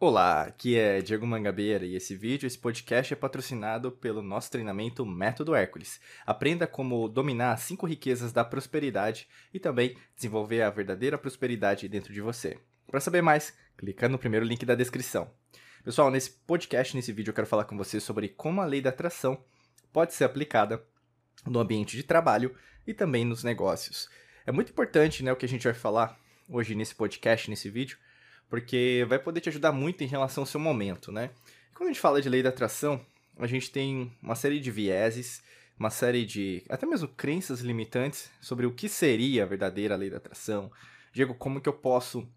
Olá, aqui é Diego Mangabeira e esse vídeo, esse podcast é patrocinado pelo nosso treinamento Método Hércules. Aprenda como dominar as cinco riquezas da prosperidade e também desenvolver a verdadeira prosperidade dentro de você. Para saber mais, clica no primeiro link da descrição. Pessoal, nesse podcast, nesse vídeo, eu quero falar com você sobre como a lei da atração pode ser aplicada no ambiente de trabalho e também nos negócios. É muito importante né, o que a gente vai falar hoje nesse podcast, nesse vídeo, porque vai poder te ajudar muito em relação ao seu momento, né? quando a gente fala de lei da atração, a gente tem uma série de vieses, uma série de até mesmo crenças limitantes sobre o que seria a verdadeira lei da atração. Diego, como que eu posso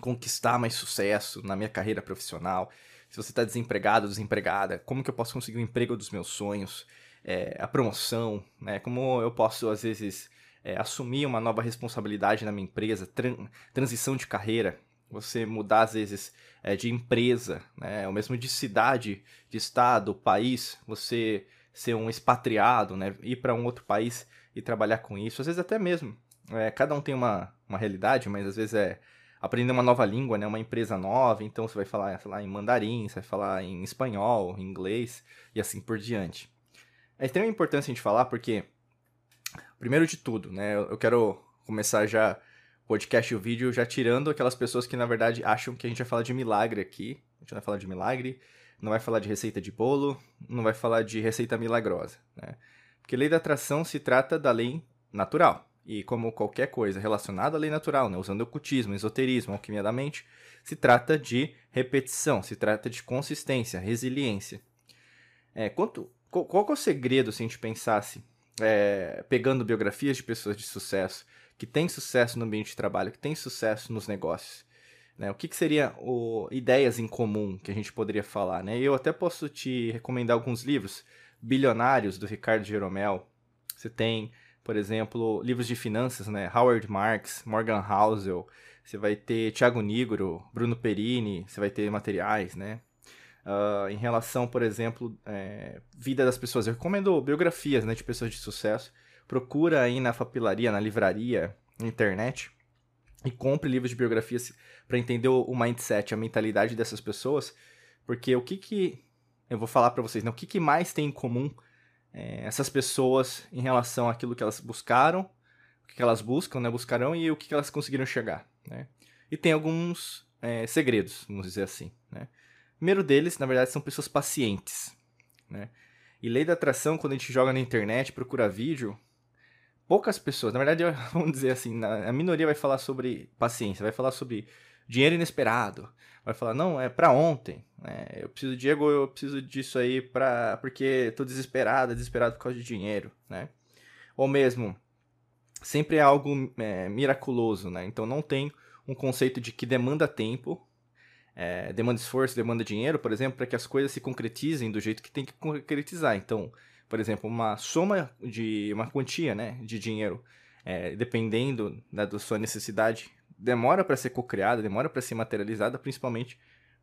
conquistar mais sucesso na minha carreira profissional? Se você está desempregado, desempregada, como que eu posso conseguir o emprego dos meus sonhos? É, a promoção, né? Como eu posso, às vezes, é, assumir uma nova responsabilidade na minha empresa, tran transição de carreira, você mudar às vezes é, de empresa, né, ou mesmo de cidade, de estado, país, você ser um expatriado, né, ir para um outro país e trabalhar com isso, às vezes até mesmo, é, cada um tem uma, uma realidade, mas às vezes é aprender uma nova língua, né, uma empresa nova, então você vai falar, lá, em mandarim, você vai falar em espanhol, em inglês e assim por diante. É extremamente importante a gente falar porque, primeiro de tudo, né, eu quero começar já podcast e o vídeo já tirando aquelas pessoas que na verdade acham que a gente vai falar de milagre aqui. A gente não vai falar de milagre, não vai falar de receita de bolo, não vai falar de receita milagrosa, né? Porque lei da atração se trata da lei natural. E como qualquer coisa relacionada à lei natural, né, usando ocultismo, esoterismo, alquimia da mente, se trata de repetição, se trata de consistência, resiliência. É, quanto, qual, qual é o segredo se a gente pensasse, é, pegando biografias de pessoas de sucesso, que tem sucesso no ambiente de trabalho, que tem sucesso nos negócios. Né? O que, que seria o, ideias em comum que a gente poderia falar? Né? Eu até posso te recomendar alguns livros. Bilionários, do Ricardo Jeromel. Você tem, por exemplo, livros de finanças, né? Howard Marks, Morgan Housel. Você vai ter Thiago Nigro, Bruno Perini. Você vai ter materiais, né? Uh, em relação, por exemplo, é, vida das pessoas. Eu recomendo biografias né, de pessoas de sucesso procura aí na papilaria, na livraria, na internet e compre livros de biografias para entender o mindset, a mentalidade dessas pessoas, porque o que que eu vou falar para vocês, né? O que que mais tem em comum é, essas pessoas em relação àquilo que elas buscaram, o que, que elas buscam, né? Buscarão e o que, que elas conseguiram chegar, né? E tem alguns é, segredos, vamos dizer assim, né? primeiro deles, na verdade, são pessoas pacientes, né? E lei da atração, quando a gente joga na internet, procura vídeo, poucas pessoas, na verdade, vamos dizer assim, a minoria vai falar sobre paciência, vai falar sobre dinheiro inesperado, vai falar, não, é para ontem, né? eu preciso, Diego, eu preciso disso aí pra, porque tô desesperado, desesperado por causa de dinheiro, né? Ou mesmo, sempre é algo é, miraculoso, né? Então não tem um conceito de que demanda tempo, é, demanda esforço, demanda dinheiro, por exemplo, para que as coisas se concretizem do jeito que tem que concretizar. Então, por exemplo, uma soma de uma quantia né, de dinheiro, é, dependendo da, da sua necessidade, demora para ser co-criada, demora para ser materializada, principalmente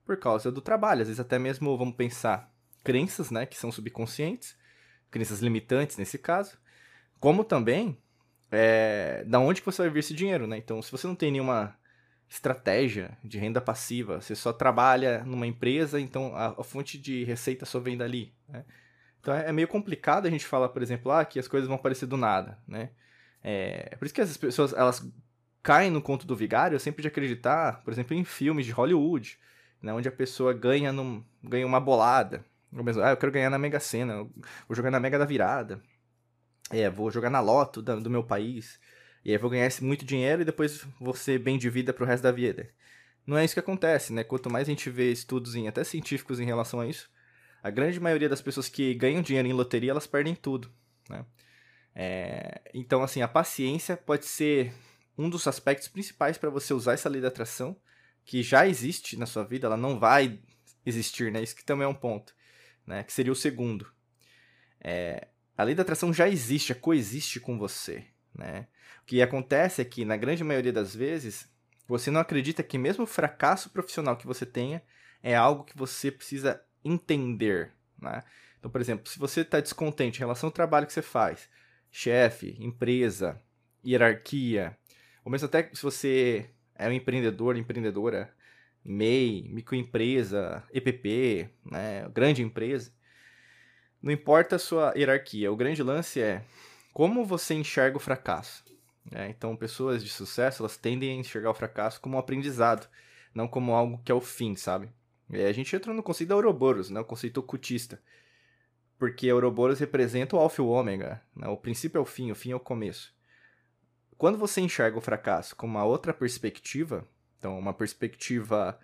por causa do trabalho. Às vezes até mesmo vamos pensar crenças, né, que são subconscientes, crenças limitantes nesse caso, como também é, da onde que você vai vir esse dinheiro, né? Então, se você não tem nenhuma estratégia de renda passiva, você só trabalha numa empresa, então a, a fonte de receita só vem dali, né? Então é, é meio complicado a gente falar, por exemplo, ah, que as coisas vão aparecer do nada, né? É, por isso que as pessoas elas caem no conto do vigário sempre de acreditar, por exemplo, em filmes de Hollywood, né, onde a pessoa ganha, num, ganha uma bolada. Ou mesmo, ah, eu quero ganhar na Mega Sena, vou jogar na Mega da Virada. É, vou jogar na Loto do, do meu país. E aí vou ganhar muito dinheiro e depois vou ser bem de vida pro resto da vida. Não é isso que acontece, né? Quanto mais a gente vê estudos em, até científicos em relação a isso, a grande maioria das pessoas que ganham dinheiro em loteria, elas perdem tudo, né? É, então, assim, a paciência pode ser um dos aspectos principais para você usar essa lei da atração, que já existe na sua vida, ela não vai existir, né? Isso que também é um ponto, né? Que seria o segundo. É, a lei da atração já existe, coexiste com você, né? O que acontece é que, na grande maioria das vezes, você não acredita que mesmo o fracasso profissional que você tenha é algo que você precisa entender, né? Então, por exemplo, se você está descontente em relação ao trabalho que você faz, chefe, empresa, hierarquia, ou mesmo até se você é um empreendedor, empreendedora, MEI, microempresa, EPP, né, grande empresa, não importa a sua hierarquia, o grande lance é como você enxerga o fracasso. Né? Então, pessoas de sucesso, elas tendem a enxergar o fracasso como um aprendizado, não como algo que é o fim, sabe? E a gente entra no conceito da Ouroboros, né? o conceito ocultista. Porque Ouroboros representa o alfa e o ômega. Né? O princípio é o fim, o fim é o começo. Quando você enxerga o fracasso com uma outra perspectiva, então uma perspectiva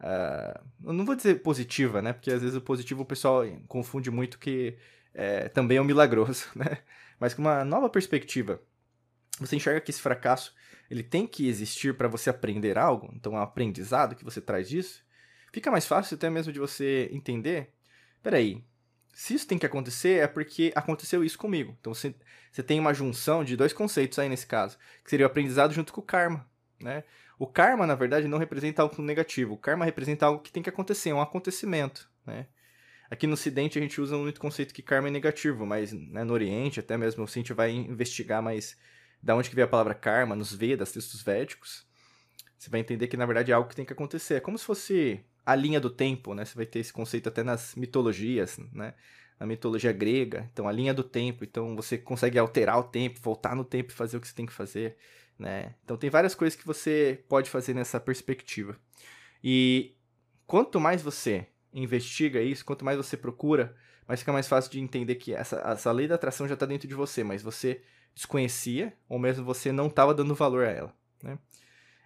Uh, não vou dizer positiva, né? Porque às vezes o positivo o pessoal confunde muito que é, também é um milagroso, né? Mas com uma nova perspectiva, você enxerga que esse fracasso ele tem que existir para você aprender algo, então é um aprendizado que você traz disso, fica mais fácil até mesmo de você entender, peraí, se isso tem que acontecer é porque aconteceu isso comigo. Então você, você tem uma junção de dois conceitos aí nesse caso, que seria o aprendizado junto com o karma, né? O karma, na verdade, não representa algo negativo. O karma representa algo que tem que acontecer, um acontecimento, né? Aqui no Ocidente a gente usa muito o conceito que karma é negativo, mas né, no Oriente, até mesmo se a gente vai investigar mais da onde que veio a palavra karma, nos Vedas, textos védicos, você vai entender que na verdade é algo que tem que acontecer. É como se fosse a linha do tempo, né? Você vai ter esse conceito até nas mitologias, né? Na mitologia grega, então a linha do tempo, então você consegue alterar o tempo, voltar no tempo e fazer o que você tem que fazer né? Então tem várias coisas que você pode fazer nessa perspectiva. E quanto mais você investiga isso, quanto mais você procura, mais fica mais fácil de entender que essa, essa lei da atração já está dentro de você, mas você desconhecia, ou mesmo você não estava dando valor a ela. Né?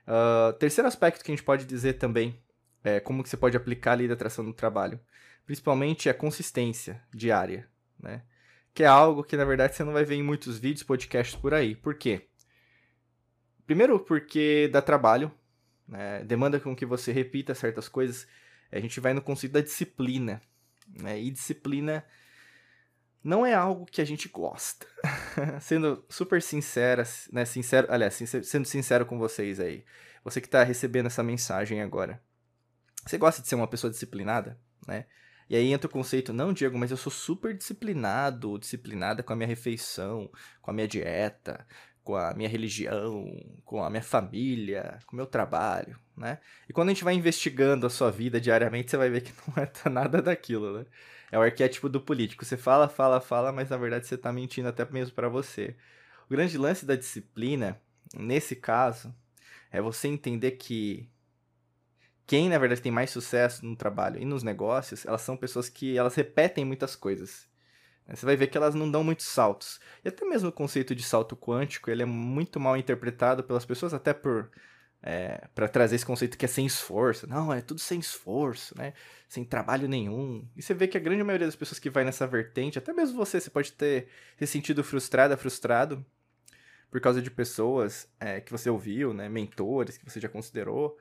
Uh, terceiro aspecto que a gente pode dizer também é como que você pode aplicar a lei da atração no trabalho. Principalmente a consistência diária, né? Que é algo que, na verdade, você não vai ver em muitos vídeos, podcasts por aí. Por quê? Primeiro, porque dá trabalho, né? demanda com que você repita certas coisas. A gente vai no conceito da disciplina. Né? E disciplina não é algo que a gente gosta. sendo super sincera, né? Sincero, aliás, sendo sincero com vocês aí. Você que está recebendo essa mensagem agora. Você gosta de ser uma pessoa disciplinada, né? E aí entra o conceito, não, Diego, mas eu sou super disciplinado, disciplinada com a minha refeição, com a minha dieta, com a minha religião, com a minha família, com o meu trabalho, né? E quando a gente vai investigando a sua vida diariamente, você vai ver que não é nada daquilo, né? É o arquétipo do político. Você fala, fala, fala, mas na verdade você está mentindo até mesmo para você. O grande lance da disciplina, nesse caso, é você entender que quem na verdade tem mais sucesso no trabalho e nos negócios, elas são pessoas que elas repetem muitas coisas. Você vai ver que elas não dão muitos saltos. E até mesmo o conceito de salto quântico, ele é muito mal interpretado pelas pessoas, até por é, para trazer esse conceito que é sem esforço. Não, é tudo sem esforço, né? Sem trabalho nenhum. E você vê que a grande maioria das pessoas que vai nessa vertente, até mesmo você, você pode ter se sentido frustrada, frustrado por causa de pessoas é, que você ouviu, né? Mentores que você já considerou,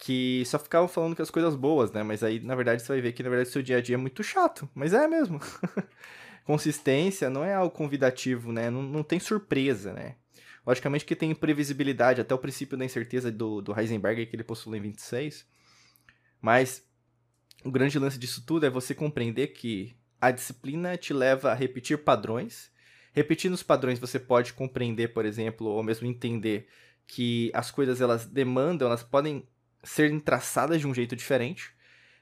que só ficavam falando que as coisas boas, né? Mas aí, na verdade, você vai ver que, na verdade, seu dia a dia é muito chato. Mas é mesmo. consistência não é algo convidativo, né? Não, não tem surpresa, né? Logicamente que tem previsibilidade, até o princípio da incerteza do, do Heisenberg que ele postula em 26. Mas o grande lance disso tudo é você compreender que a disciplina te leva a repetir padrões. Repetindo os padrões, você pode compreender, por exemplo, ou mesmo entender que as coisas elas demandam, elas podem ser traçadas de um jeito diferente.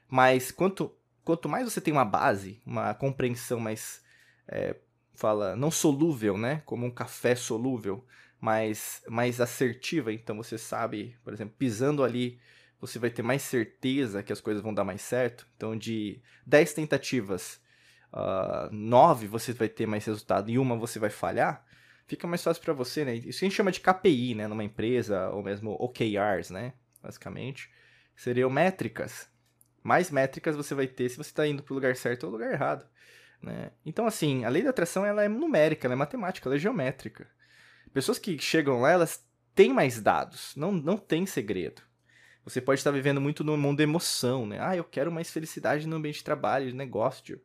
Mas quanto, quanto mais você tem uma base, uma compreensão mais é, fala, não solúvel, né? Como um café solúvel, mas mais assertiva. Então você sabe, por exemplo, pisando ali, você vai ter mais certeza que as coisas vão dar mais certo. Então, de 10 tentativas, uh, 9 você vai ter mais resultado e uma você vai falhar. Fica mais fácil para você, né? Isso a gente chama de KPI, né? Numa empresa, ou mesmo OKRs, né? Basicamente. Seriam métricas. Mais métricas você vai ter se você está indo para o lugar certo ou lugar errado. Né? Então, assim, a lei da atração ela é numérica, ela é matemática, ela é geométrica. Pessoas que chegam lá, elas têm mais dados, não, não tem segredo. Você pode estar vivendo muito no mundo da emoção, né? Ah, eu quero mais felicidade no ambiente de trabalho, de negócio.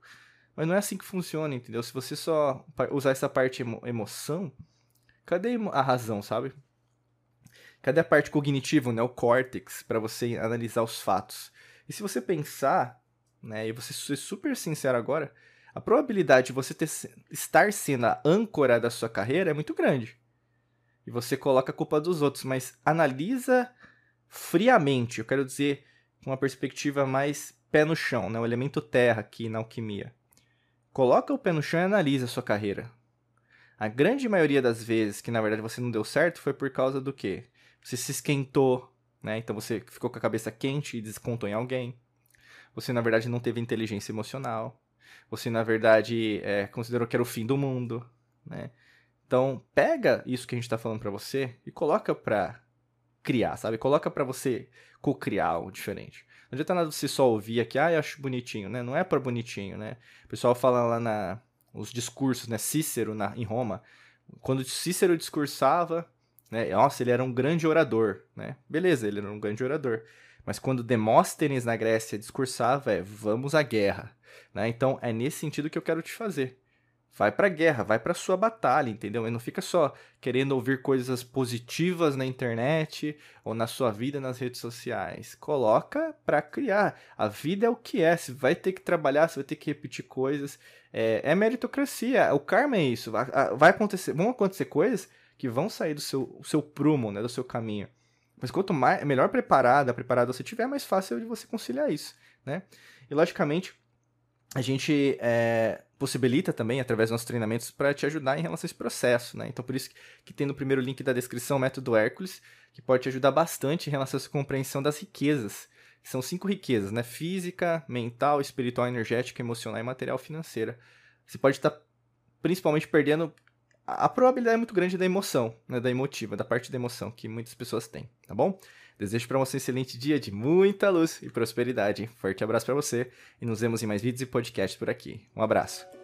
Mas não é assim que funciona, entendeu? Se você só usar essa parte emo emoção, cadê a razão, sabe? Cadê a parte cognitiva, né? O córtex, para você analisar os fatos? E se você pensar, né? E você ser super sincero agora, a probabilidade de você ter, estar sendo a âncora da sua carreira é muito grande. E você coloca a culpa dos outros, mas analisa friamente, eu quero dizer com uma perspectiva mais pé no chão, né? o elemento terra aqui na alquimia. Coloca o pé no chão e analisa a sua carreira. A grande maioria das vezes que na verdade você não deu certo foi por causa do quê? Você se esquentou, né? Então você ficou com a cabeça quente e descontou em alguém. Você na verdade não teve inteligência emocional. Você na verdade é, considerou que era o fim do mundo, né? Então pega isso que a gente está falando para você e coloca para criar, sabe? Coloca para você co-criar algo diferente. Não adianta nada você só ouvir aqui, ah, eu acho bonitinho, né? Não é para bonitinho, né? O pessoal fala lá na os discursos, né? Cícero na, em Roma, quando Cícero discursava, né? Nossa, ele era um grande orador, né? Beleza, ele era um grande orador. Mas quando Demóstenes na Grécia discursava, é vamos à guerra, né? Então é nesse sentido que eu quero te fazer. Vai pra guerra, vai pra sua batalha, entendeu? E não fica só querendo ouvir coisas positivas na internet ou na sua vida nas redes sociais. Coloca pra criar. A vida é o que é. Você vai ter que trabalhar, você vai ter que repetir coisas. É, é meritocracia. O karma é isso. Vai acontecer, vão acontecer coisas que vão sair do seu, seu prumo, né? Do seu caminho. Mas quanto mais, melhor preparada, preparado você tiver, mais fácil de você conciliar isso, né? E logicamente a gente é, possibilita também, através dos nossos treinamentos, para te ajudar em relação a esse processo, né? Então, por isso que, que tem no primeiro link da descrição o método Hércules, que pode te ajudar bastante em relação a essa compreensão das riquezas, que são cinco riquezas, né? Física, mental, espiritual, energética, emocional e material financeira. Você pode estar, tá, principalmente, perdendo a probabilidade é muito grande da emoção, né, da emotiva, da parte da emoção que muitas pessoas têm, tá bom? Desejo para você um excelente dia de muita luz e prosperidade. Forte abraço para você e nos vemos em mais vídeos e podcasts por aqui. Um abraço.